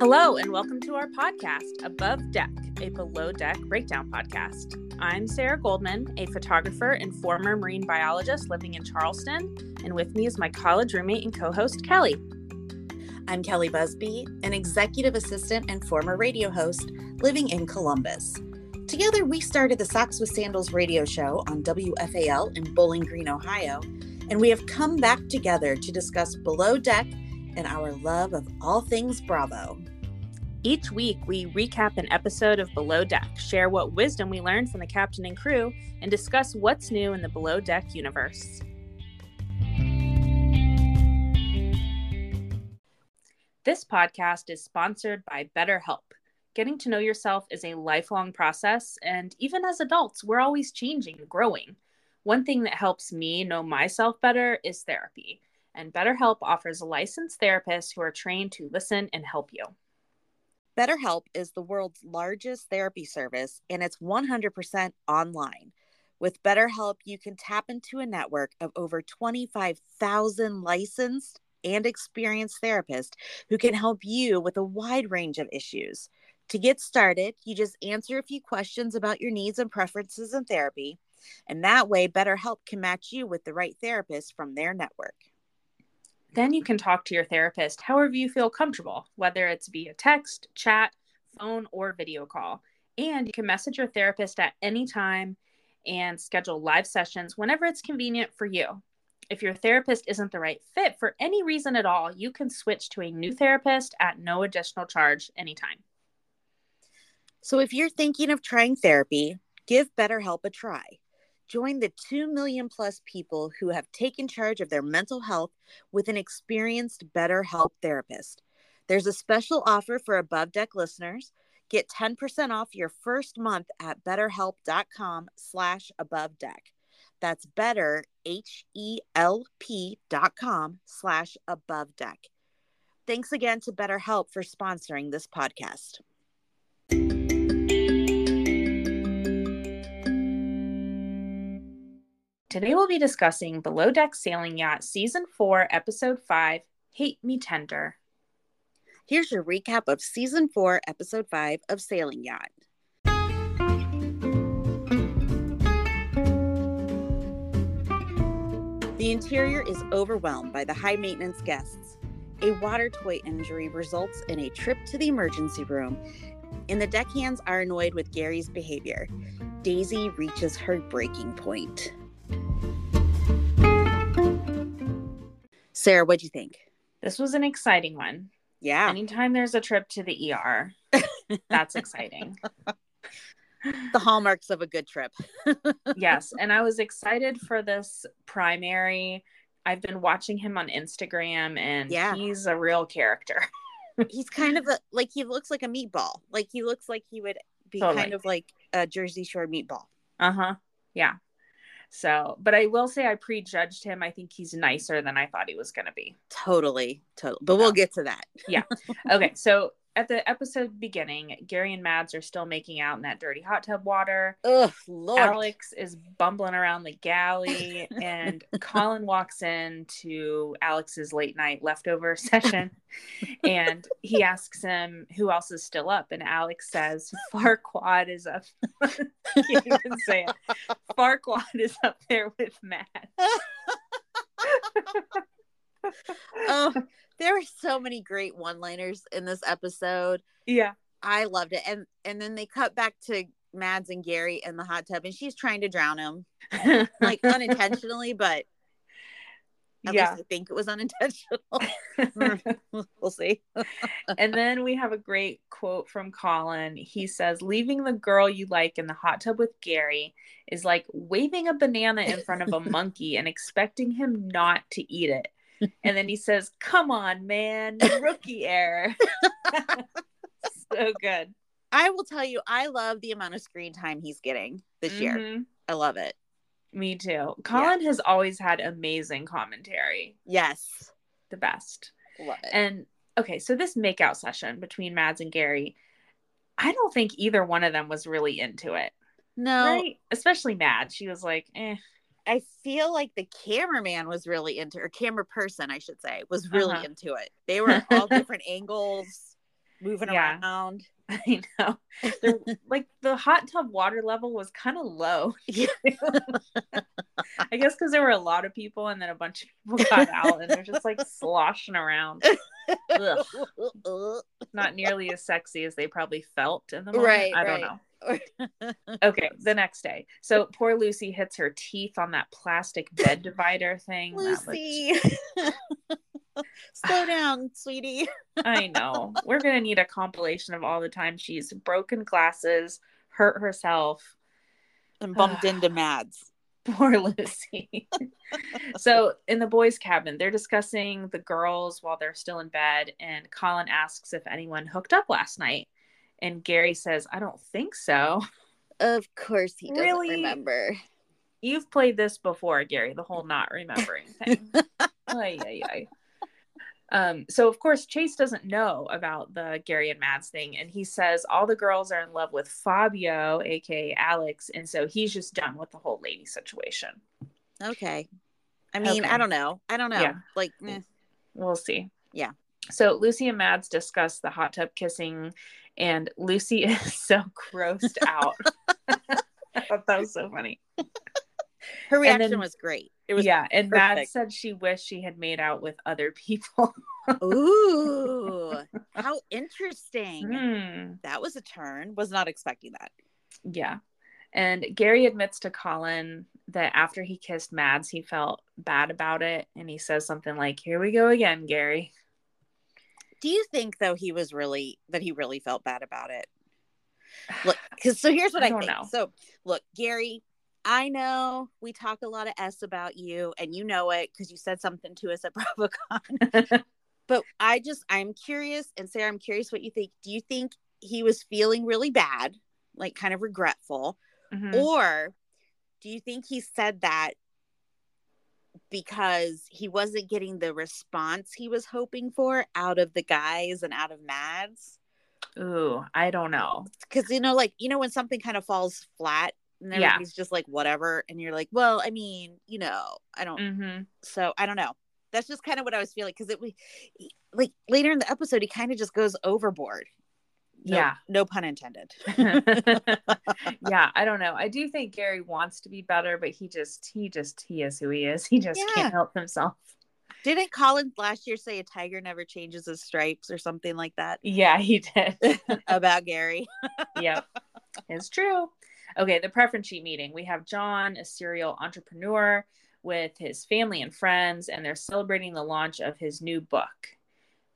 Hello, and welcome to our podcast, Above Deck, a below deck breakdown podcast. I'm Sarah Goldman, a photographer and former marine biologist living in Charleston, and with me is my college roommate and co host, Kelli. I'm Kelli Busby, an executive assistant and former radio host living in Columbus. Together, we started the Socks with Sandals radio show on WFAL in Bowling Green, Ohio, and we have come back together to discuss Below Deck and our love of all things Bravo. Each week, we recap an episode of Below Deck, share what wisdom we learned from the captain and crew, and discuss what's new in the Below Deck universe. This podcast is sponsored by BetterHelp. Getting to know yourself is a lifelong process, and even as adults, we're always changing, and growing. One thing that helps me know myself better is therapy, and BetterHelp offers licensed therapists who are trained to listen and help you. BetterHelp is the world's largest therapy service and it's 100% online. With BetterHelp, you can tap into a network of over 25,000 licensed and experienced therapists who can help you with a wide range of issues. To get started, you just answer a few questions about your needs and preferences in therapy, and that way, BetterHelp can match you with the right therapist from their network. Then you can talk to your therapist however you feel comfortable, whether it's via text, chat, phone, or video call. And you can message your therapist at any time and schedule live sessions whenever it's convenient for you. If your therapist isn't the right fit for any reason at all, you can switch to a new therapist at no additional charge anytime. So if you're thinking of trying therapy, give BetterHelp a try. Join the 2 million plus people who have taken charge of their mental health with an experienced BetterHelp therapist. There's a special offer for Above Deck listeners. Get 10% off your first month at betterhelp.com slash above deck. That's better, H-E-L-P dot com slash above deck. Thanks again to BetterHelp for sponsoring this podcast. Today we'll be discussing Below Deck Sailing Yacht Season 4, Episode 5 Hate Me Tender. Here's your recap of Season 4, Episode 5 of Sailing Yacht. The interior is overwhelmed by the high maintenance guests. A water toy injury results in a trip to the emergency room, and the deckhands are annoyed with Gary's behavior. Daisy reaches her breaking point. Sarah, what'd you think? This was an exciting one. Yeah. Anytime there's a trip to the ER, that's exciting. the hallmarks of a good trip. yes. And I was excited for this primary. I've been watching him on Instagram and Yeah. he's a real character. He's kind of a, like he looks like a meatball. Like he looks like he would be Totally. kind of like a Jersey Shore meatball. Uh huh. Yeah. So, but I will say I prejudged him. I think he's nicer than I thought he was going to be. Totally, totally. But we'll get to that. Yeah. Okay. So, at the episode beginning, Gary and Mads are still making out in that dirty hot tub water. Ugh, Lord. Alex is bumbling around the galley, and Colin walks in to Alex's late night leftover session, and he asks him who else is still up, and Alex says Farquaad is up. Can't even say it. Farquaad is up there with Matt. Oh, there were so many great one-liners in this episode. Yeah, I loved it. And and then they cut back to Mads and Gary in the hot tub, and she's trying to drown him, like unintentionally, but at yeah. least I think it was unintentional. we'll see. and then we have a great quote from Colin. He says, Leaving the girl you like in the hot tub with Gary is like waving a banana in front of a monkey and expecting him not to eat it. And then he says, Come on, man, rookie error. so good. I will tell you, I love the amount of screen time he's getting this year. Mhm. I love it. Me too. Colin has always had amazing commentary, Yes. the best. Love it. And okay, so this makeout session between Mads and Gary, I don't think either one of them was really into it. no, right? Especially Mad. She was like, eh. I feel like the cameraman was really into or camera person, I should say, was really Uh-huh. into it. They were all different angles. moving Yeah. around. I know. They're, like the hot tub water level was kind of low. Yeah. I guess because there were a lot of people and then a bunch of people got out and they're just like sloshing around. Not nearly as sexy as they probably felt in the moment. Right, I don't right. know. Okay, the next day. So poor Lucy hits her teeth on that plastic bed divider thing. Lucy. Slow down, sweetie. I know. We're gonna need a compilation of all the time she's broken glasses, hurt herself. And bumped into Mads. Poor Lucy. so in the boys' cabin, they're discussing the girls while they're still in bed, and Colin asks if anyone hooked up last night. And Gary says, I don't think so. Of course he doesn't Really? remember. You've played this before, Gary, the whole not remembering thing. ay, ay, ay. Um, so of course Chase doesn't know about the Gary and Mads thing, and he says all the girls are in love with Fabio, aka Alex, and so he's just done with the whole lady situation. Okay. I mean, Okay. I don't know. I don't know. Yeah. Like, eh. We'll see. Yeah. So Lucy and Mads discuss the hot tub kissing, and Lucy is so grossed out. I thought that was so funny. her reaction then- was great. It was yeah, and Mads perfect. said she wished she had made out with other people. Ooh, how interesting. Hmm. That was a turn. Was not expecting that. Yeah. And Gary admits to Colin that after he kissed Mads, he felt bad about it. And he says something like, Here we go again, Gary. Do you think though he was really that he really felt bad about it? Look, because so here's what I I, don't think. know. So look, Gary, I know we talk a lot of s about you, and you know it because you said something to us at BravoCon. but I just I'm curious, and Sarah, I'm curious what you think. Do you think he was feeling really bad, like kind of regretful, Mhm. or do you think he said that because he wasn't getting the response he was hoping for out of the guys and out of Mads? Ooh, I don't know. Because you know, like you know, when something kind of falls flat and Yeah. everybody's just like whatever, and you're like, well, I mean, you know, I don't. hmm So I don't know. That's just kind of what I was feeling because it we like later in the episode he kind of just goes overboard. No- Yeah. no pun intended. yeah, I don't know. I do think Gary wants to be better, but he just, he just, he is who he is. He just Yeah. can't help himself. Didn't Colin last year say a tiger never changes his stripes or something like that Yeah, he did. about Gary? yep, it's true. Okay, the preference sheet meeting. We have John, a serial entrepreneur with his family and friends, and they're celebrating the launch of his new book.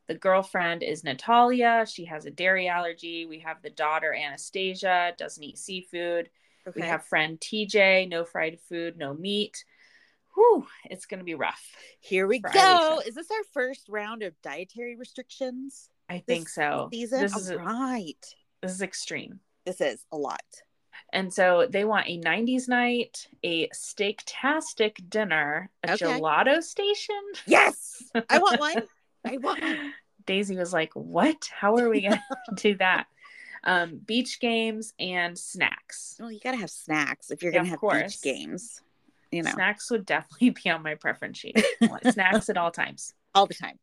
The girlfriend is Natalia. She has a dairy allergy. We have the daughter, Anastasia, doesn't eat seafood. Okay. We have friend TJ, no fried food, no meat. Whew, it's going to be rough. Here we go. Ileisha. Is this our first round of dietary restrictions? I think so. Season? This is, right. this is extreme. This is a lot. And so they want a 90s night, a steak-tastic dinner, a Okay. gelato station. Yes. I want one. I. Daisy was like, What? How are we going to do that? Um, beach games and snacks. Well, you got to have snacks if you're Yeah, going to have course. beach games, you know, Snacks would definitely be on my preference sheet. Snacks at all times. all the time.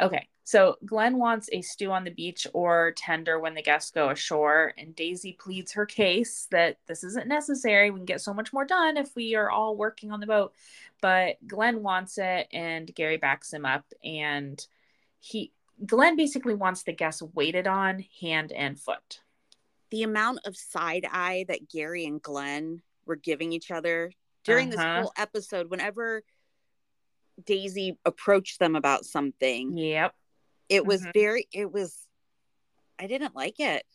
Okay, so Glenn wants a stew on the beach or tender when the guests go ashore, and Daisy pleads her case that this isn't necessary. We can get so much more done if we are all working on the boat. But Glenn wants it, and Gary backs him up, and he Glenn basically wants the guests waited on hand and foot. The amount of side eye that Gary and Glenn were giving each other during this Uh-huh. whole episode, whenever Daisy approached them about something, Yep. it was Mhm. very, it was, I didn't like it.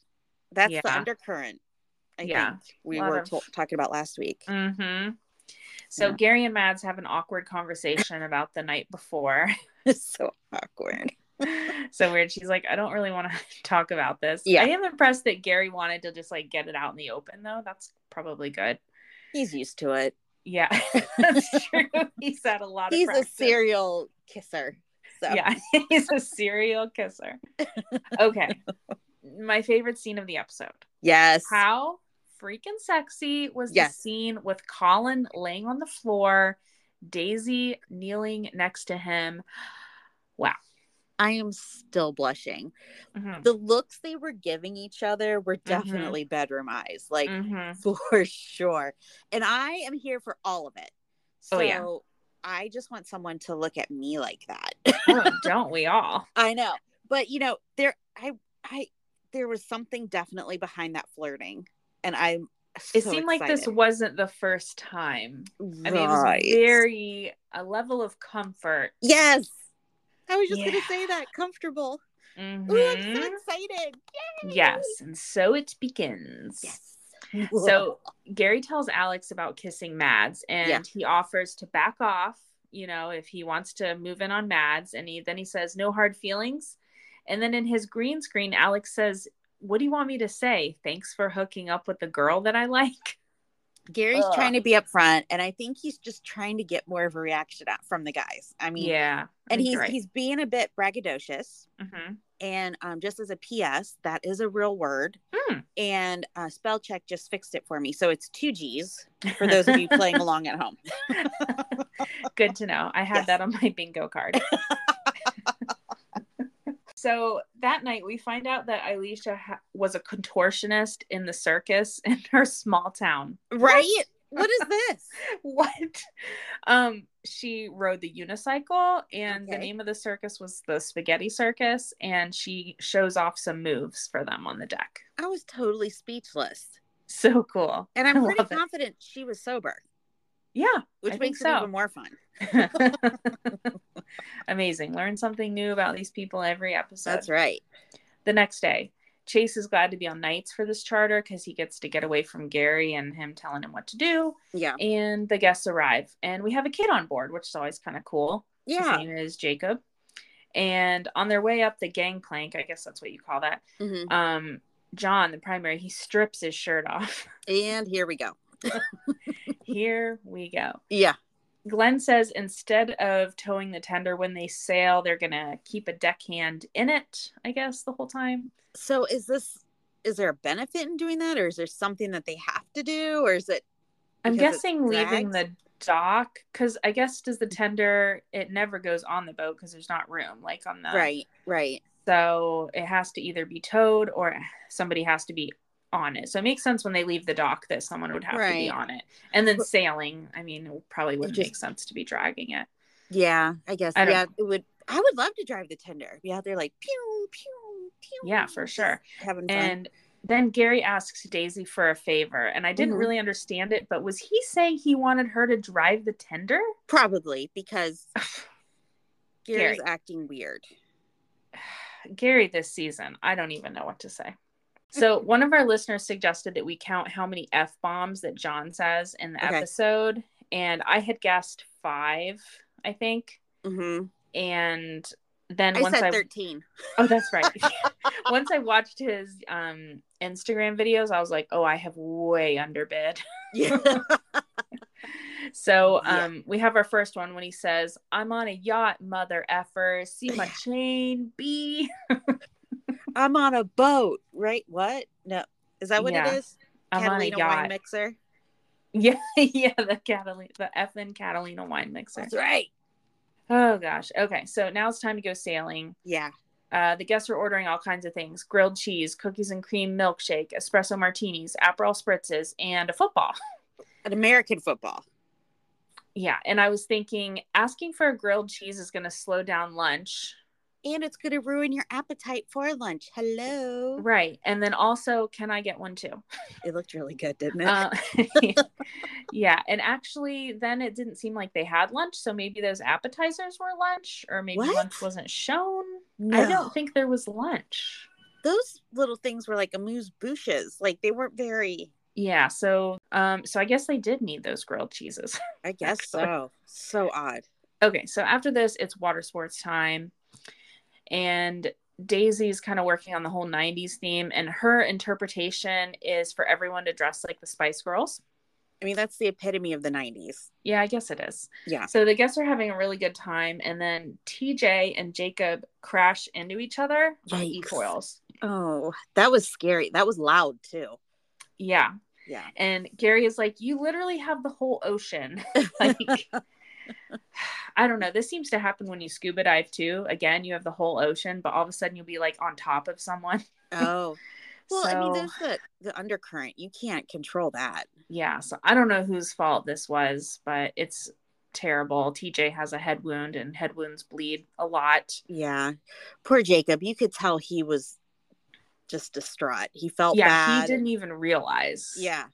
That's the undercurrent. I Yeah. think we were of- to- talking about last week. Mm-hmm. So Yeah. Gary and Mads have an awkward conversation about the night before. It's so awkward. so weird. She's like, I don't really want to talk about this. Yeah. I am impressed that Gary wanted to just like get it out in the open though. That's probably good. He's used to it. Yeah, that's true. He's had a lot of He's a serial kisser. So Yeah, he's a serial kisser. Okay. My favorite scene of the episode. yes. How freaking sexy was Yes. the scene with Colin laying on the floor, Daisy kneeling next to him. Wow. I am still blushing. Mhm. The looks they were giving each other were Mm-hmm. definitely bedroom eyes, like Mhm. for sure. And I am here for all of it. So Oh, yeah. I just want someone to look at me like that. Oh, don't we all? I know. But you know, there I I there was something definitely behind that flirting. And I'm It so seemed like this wasn't the first time. Right. I mean, it was very a level of comfort. Yes. I was just Yeah. gonna say that. Comfortable. Ooh, I'm so Mhm. excited. Yay. Yes, and so it begins. Yes. So Gary tells Alex about kissing Mads, and Yeah. he offers to back off. You know, if he wants to move in on Mads, and he then he says no hard feelings, and then in his green screen, Alex says, "What do you want me to say? Thanks for hooking up with the girl that I like." Gary's Ugh. trying to be upfront, and I think he's just trying to get more of a reaction out from the guys. I mean, yeah, and he's right. he's being a bit braggadocious. Mhm. And um, just as a PS, that is a real word. Hmm. And uh, spell check just fixed it for me, so it's two G's for those of you playing along at home. Good to know. I had Yes. that on my bingo card. so that night, we find out that Ileisha ha- was a contortionist in the circus in her small town. Right? what is this? What? Um, she rode the unicycle, and the name of the circus was the Spaghetti Circus, and she shows off some moves for them on the deck. I was totally speechless, So cool. and I'm I pretty love it. confident she was sober, Yeah, which I makes it so. even more fun. Amazing. Learn something new about these people every episode. That's right. The next day, Chase is glad to be on nights for this charter because he gets to get away from Gary and him telling him what to do. Yeah, And the guests arrive, and we have a kid on board, which is always kind of cool. His yeah. name is Jacob. And on their way up the gangplank, I guess that's what you call that. Mhm. Um, John, the primary, he strips his shirt off. And here we go. Here we go. Yeah. Glenn says instead of towing the tender when they sail, they're gonna keep a deckhand in it, I guess, the whole time. So is this is there a benefit in doing that, or is there something that they have to do, or is it? I'm guessing leaving the dock because I guess does the tender it never goes on the boat because there's not room like on the Right, right. So it has to either be towed or somebody has to be on it. So it makes sense when they leave the dock that someone would have to be on it. And then sailing, I mean, it probably wouldn't just- make sense to be dragging it. Yeah, I guess. I yeah, it would. I would love to drive the tender. Be out there like pew pew pew. Yeah, for sure. Having fun. And then Gary asks Daisy for a favor, and I didn't Mhm. really understand it, but was he saying he wanted her to drive the tender? Probably because Gary's Gary. acting weird. Gary this season, I don't even know what to say. So, one of our listeners suggested that we count how many F bombs that John says in the Okay. episode, and I had guessed five, I think. hmm And then once I once said I thirteen. oh, that's right. once I watched his um Instagram videos, I was like, oh, I have way underbid. Yeah. So Yeah. um we have our first one when he says, I'm on a yacht, mother effer. See my chain, B. I'm on a boat, right? What? No, is that what Yeah. it is? I'm Catalina on a wine mixer. Yeah, yeah, the Catalina the effing Catalina wine mixer. That's right. Oh gosh. Okay, so now it's time to go sailing. Yeah. Uh, the guests are ordering all kinds of things: grilled cheese, cookies and cream milkshake, espresso martinis, Aperol spritzes, and a football. An American football. Yeah, and I was thinking asking for a grilled cheese is going to slow down lunch, And it's going to ruin your appetite for lunch. Hello. right? And then also, can I get one too? It looked really good, didn't it? Uh, yeah, and actually, then it didn't seem like they had lunch, so maybe those appetizers were lunch, or maybe What? lunch wasn't shown. no. I don't think there was lunch. those little things were like amuse bouches. Like they weren't very. Yeah, so um, so I guess they did need those grilled cheeses. I guess so. So odd. Okay, so after this, it's water sports time. And Daisy's kind of working on the whole 90s theme, and her interpretation is for everyone to dress like the Spice Girls. I mean, that's the epitome of the '90s. Yeah, I guess it is. Yeah. So the guests are having a really good time, and then TJ and Jacob crash into each other on Yikes. e-foils. Oh, that was scary. That was loud too. Yeah. Yeah. And Gary is like, You literally have the whole ocean. like, I don't know. This seems to happen when you scuba dive too. Again, you have the whole ocean, but all of a sudden you'll be like on top of someone. Oh. Well, so, I mean, there's the, the undercurrent. You can't control that. yeah. So I don't know whose fault this was, but it's terrible. TJ has a head wound, and head wounds bleed a lot. Yeah. Poor Jacob. You could tell he was just distraught. He felt yeah, bad. he didn't even realize. Yeah.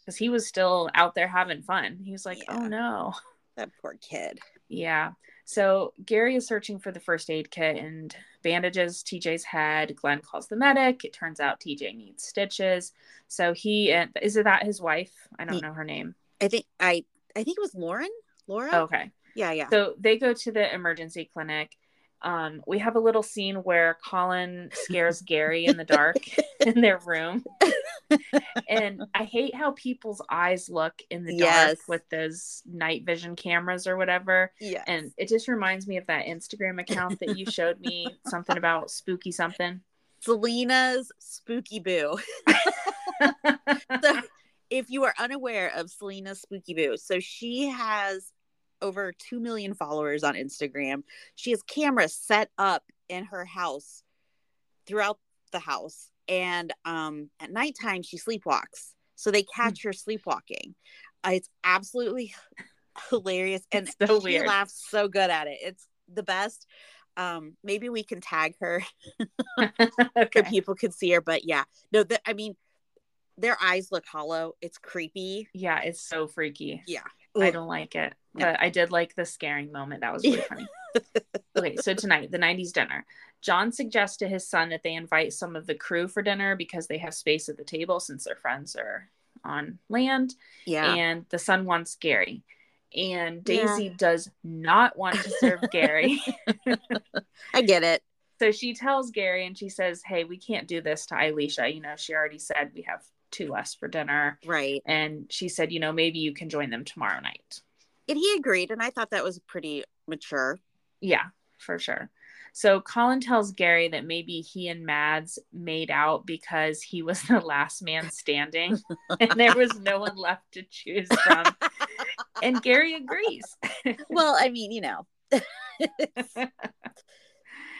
because he was still out there having fun. He was like, oh, Yeah. "Oh no." That poor kid. Yeah. So Gary is searching for the first aid kit and bandages TJ's head. Glenn calls the medic. It turns out TJ needs stitches. So he and is it that his wife? I don't Ye- know her name. I think I I think it was Lauren. Laura. Okay. Yeah, yeah. So they go to the emergency clinic. Um, we have a little scene where Colin scares Gary in the dark in their room. and I hate how people's eyes look in the dark Yes. with those night vision cameras or whatever. yeah. And it just reminds me of that Instagram account that you showed me something about spooky something. Celina's Spooky Boo. so if you are unaware of Celina's Spooky Boo, so she has over 2 million followers on Instagram. She has cameras set up in her house throughout the house. And um, at nighttime, she sleepwalks. So they catch her sleepwalking. Uh, it's absolutely hilarious. And It's so she weird. laughs so good at it. It's the best. Um, maybe we can tag her so okay. people could see her. But yeah, no, that I mean, their eyes look hollow. It's creepy. Yeah, it's so freaky. Yeah. I don't like it. No. But I did like the scaring moment. That was really funny. Okay, so tonight, the 90s dinner. John suggests to his son that they invite some of the crew for dinner because they have space at the table since their friends are on land. Yeah. And the son wants Gary. And Yeah. Daisy does not want to serve Gary. I get it. So she tells Gary and she says, Hey, we can't do this to Ileisha. You know, she already said we have two less for dinner. Right. And she said, You know, maybe you can join them tomorrow night. And he agreed. And I thought that was pretty mature. Yeah, for sure. So Colin tells Gary that maybe he and Mads made out because he was the last man standing and there was no one left to choose from. And Gary agrees. Well, I mean, you know,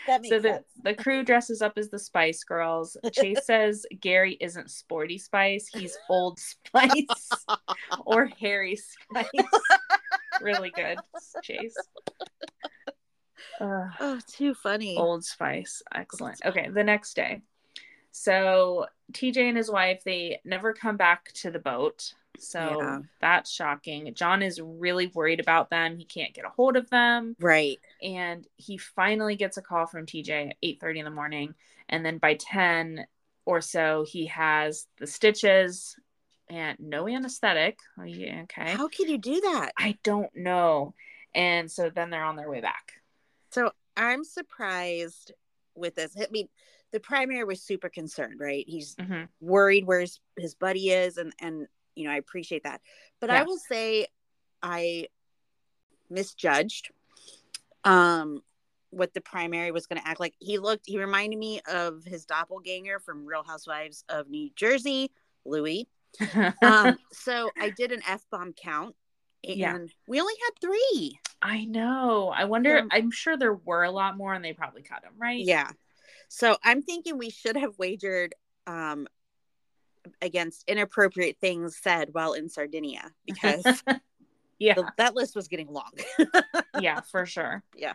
that makes so the, sense. the crew dresses up as the Spice Girls. Chase says Gary isn't Sporty Spice, he's Old Spice or Harry Spice. really good, Chase. Oh, too funny. Old Spice. Excellent. Okay, the next day. So TJ and his wife, they never come back to the boat. So Yeah. that's shocking. John is really worried about them. He can't get a hold of them. Right. And he finally gets a call from TJ at 8:30 in the morning. And then by 10 or so, he has the stitches and no anesthetic. Oh, yeah, okay. How can you do that? I don't know. And so then they're on their way back. So I'm surprised with this. I mean, the primary was super concerned, right? He's Mhm. worried where his, his buddy is, and and you know I appreciate that. But I will say I misjudged um what the primary was going to act like. He looked. He reminded me of his doppelganger from Real Housewives of New Jersey, Louis. Um, so I did an f bomb count, and Yeah. we only had three. I know. I wonder. Um, I'm sure there were a lot more, and they probably cut them, right? Yeah. So I'm thinking we should have wagered um against inappropriate things said while in Sardinia because yeah, the, that list was getting long. yeah, for sure. Yeah.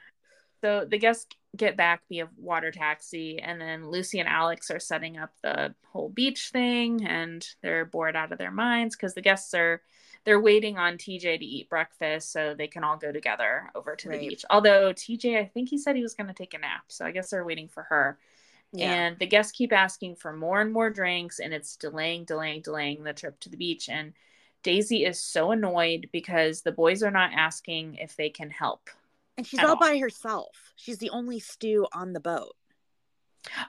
So the guests get back via water taxi, and then Lucy and Alex are setting up the whole beach thing, and they're bored out of their minds because the guests are they're waiting on TJ to eat breakfast so they can all go together over to Right. the beach. Although TJ, I think he said he was going to take a nap, so I guess they're waiting for her. yeah. And the guests keep asking for more and more drinks, and it's delaying, delaying, delaying the trip to the beach. And Daisy is so annoyed because the boys are not asking if they can help. and she's all all. by herself. She's the only stew on the boat.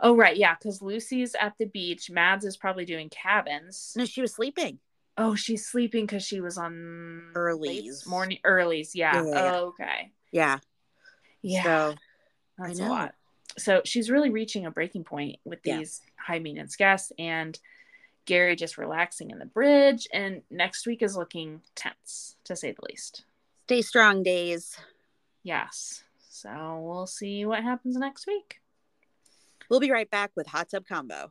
Oh, right. Yeah. Because Lucy's at the beach. Mads is probably doing cabins. No, she was sleeping. Oh, she's sleeping because she was on late morning early's. Yeah. Yeah, yeah, yeah. Oh, okay. Yeah. Yeah. So That's I a know. lot. So she's really reaching a breaking point with Yeah. these high maintenance guests and Gary just relaxing in the bridge. And next week is looking tense, to say the least. Stay strong, days. Yes. So we'll see what happens next week. We'll be right back with Hot Tub Convo.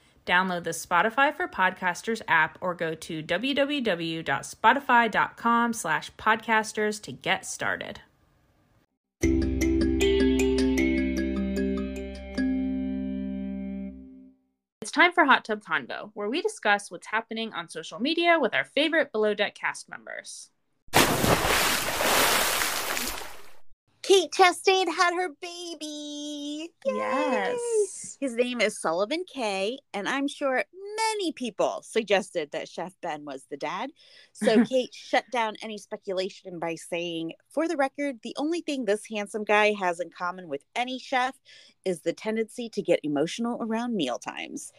Download the Spotify for Podcasters app or go to www.spotify.com slash podcasters to get started. It's time for Hot Tub Convo, where we discuss what's happening on social media with our favorite Below Deck cast members. Kate Chastain had her baby. Yay! Yes. His name is Sullivan K, and I'm sure many people suggested that Chef Ben was the dad. So Kate shut down any speculation by saying, For the record, the only thing this handsome guy has in common with any chef is the tendency to get emotional around meal times.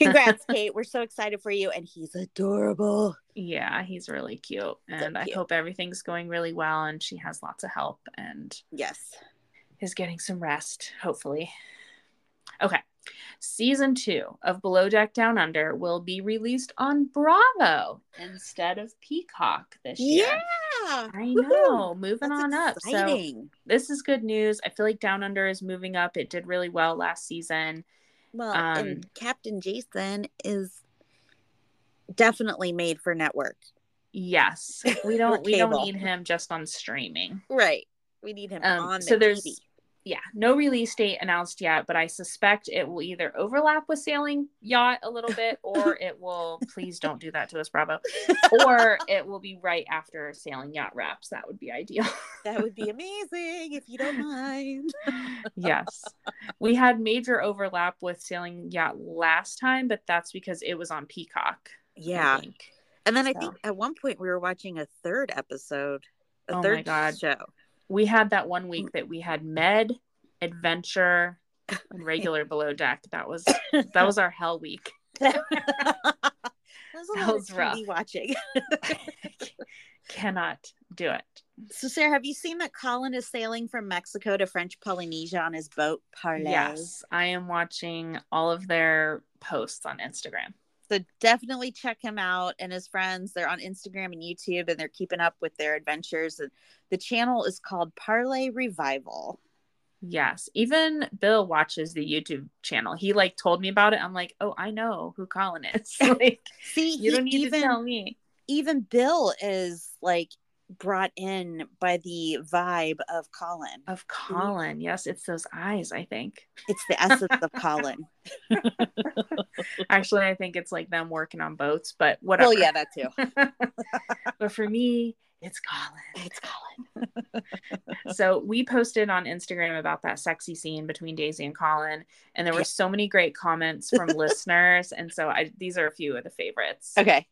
Congrats, Kate. We're so excited for you, and he's adorable. Yeah, he's really cute. And I cute. hope everything's going really well and she has lots of help and Yes. is getting some rest, hopefully. Okay. Season two of Below Deck Down Under will be released on Bravo instead of Peacock this year. Yeah. I know, moving That's on up. So this is good news. I feel like Down Under is moving up. It did really well last season. Well, Um, and Captain Jason is definitely made for network. Yes, we don't we don't need him just on streaming. Right. We need him Um, on so the there's TV. Yeah, no release date announced yet, but I suspect it will either overlap with Sailing Yacht a little bit, or it will. please don't do that to us, Bravo. Or it will be right after Sailing Yacht wraps. That would be ideal. That would be amazing if you don't mind. yes, we had major overlap with Sailing Yacht last time, but that's because it was on Peacock. Yeah. And then I think at one point we were watching a third episode, a Oh third show. We had that one week mm. that we had Med, Adventure, and regular Below Deck. That was that was our hell week. that was a That was rough. Watching. Cannot do it. so, Sarah, have you seen that Colin is sailing from Mexico to French Polynesia on his boat Parlay? Yes, I am watching all of their posts on Instagram. So definitely check him out and his friends. They're on Instagram and YouTube and they're keeping up with their adventures. And the channel is called Parlay Revival. Yes, even Bill watches the YouTube channel. He like told me about it. I'm like, oh, I know who Colin is. like, See, you don't need even to tell me. even Bill is like brought in by the vibe of Colin. Of Colin, yes, it's those eyes. I think. It's the essence of Colin. Actually, I think it's like them working on boats, but whatever. Well, yeah, that too. but for me, it's Colin. It's Colin. so we posted on Instagram about that sexy scene between Daisy and Colin, and there were Yeah. so many great comments from listeners, and so I these are a few of the favorites. Okay.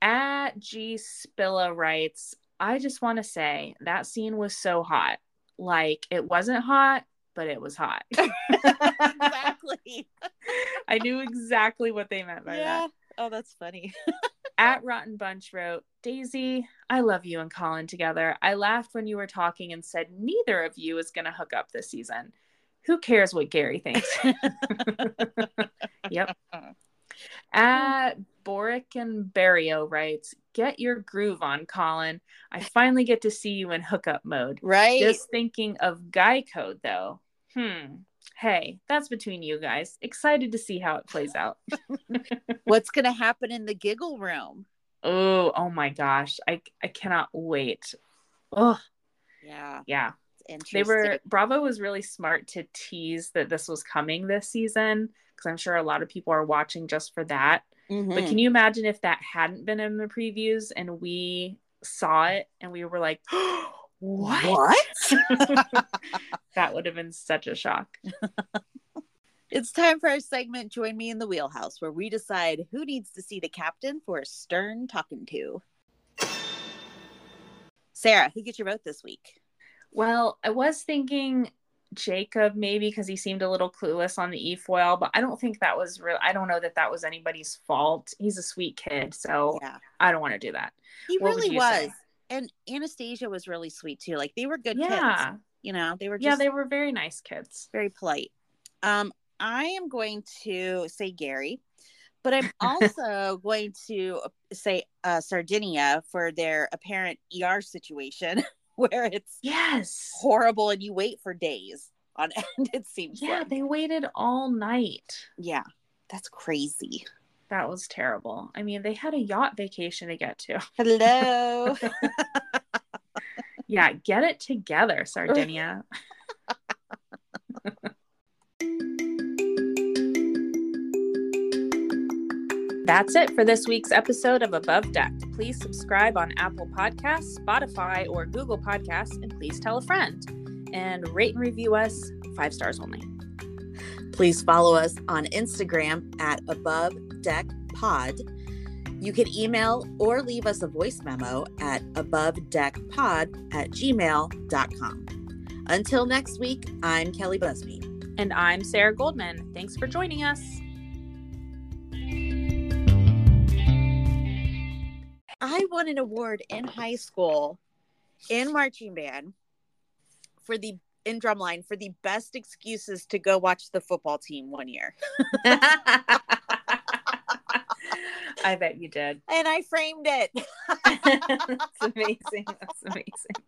At G Spilla writes, I just want to say that scene was so hot. Like it wasn't hot, but it was hot. exactly. I knew exactly what they meant by yeah. that. Oh, that's funny. At Rotten Bunch wrote, Daisy, I love you and Colin together. I laughed when you were talking and said neither of you is going to hook up this season. Who cares what Gary thinks? yep. At Boric and Barrio writes, Get your groove on, Colin. I finally get to see you in hookup mode. Right. Just thinking of guy code, though. Hmm. Hey, that's between you guys. Excited to see how it plays out. What's going to happen in the giggle room? Oh, oh my gosh. I I cannot wait. Oh, Yeah. yeah. They were Bravo was really smart to tease that this was coming this season because I'm sure a lot of people are watching just for that. But Mhm. can you imagine if that hadn't been in the previews and we saw it and we were like, what? What? that would have been such a shock. It's time for our segment Join Me in the Wheelhouse, where we decide who needs to see the captain for a stern talking to. Sarah, who gets your vote this week? Well, I was thinking Jacob maybe because he seemed a little clueless on the e-foil, but I don't think that was real. I don't know that that was anybody's fault. He's a sweet kid, so Yeah. I don't want to do that. He What really was. say? And Anastasia was really sweet too. Like they were good kids. Yeah, You know, they were just yeah, they were very nice kids. very polite. Um, I am going to say Gary, but I'm also going to say uh, Sardinia for their apparent ER situation where it's Yes. horrible and you wait for days on end. It seems Yeah, like. they waited all night. yeah, that's crazy. That was terrible. I mean, they had a yacht vacation to get to. Hello. Yeah, get it together, Sardinia. That's it for this week's episode of Above Deck. Please subscribe on Apple Podcasts, Spotify, or Google Podcasts, and please tell a friend. And rate and review us five stars only. Please follow us on Instagram at Above Deck Pod. You can email or leave us a voice memo at abovedeckpod at gmail.com. Until next week, I'm Kelli Busby. And I'm Sarah Goldman. Thanks for joining us. I won an award in high school in marching band for the in drumline for the best excuses to go watch the football team one year. I bet you did. And I framed it. That's amazing. That's amazing.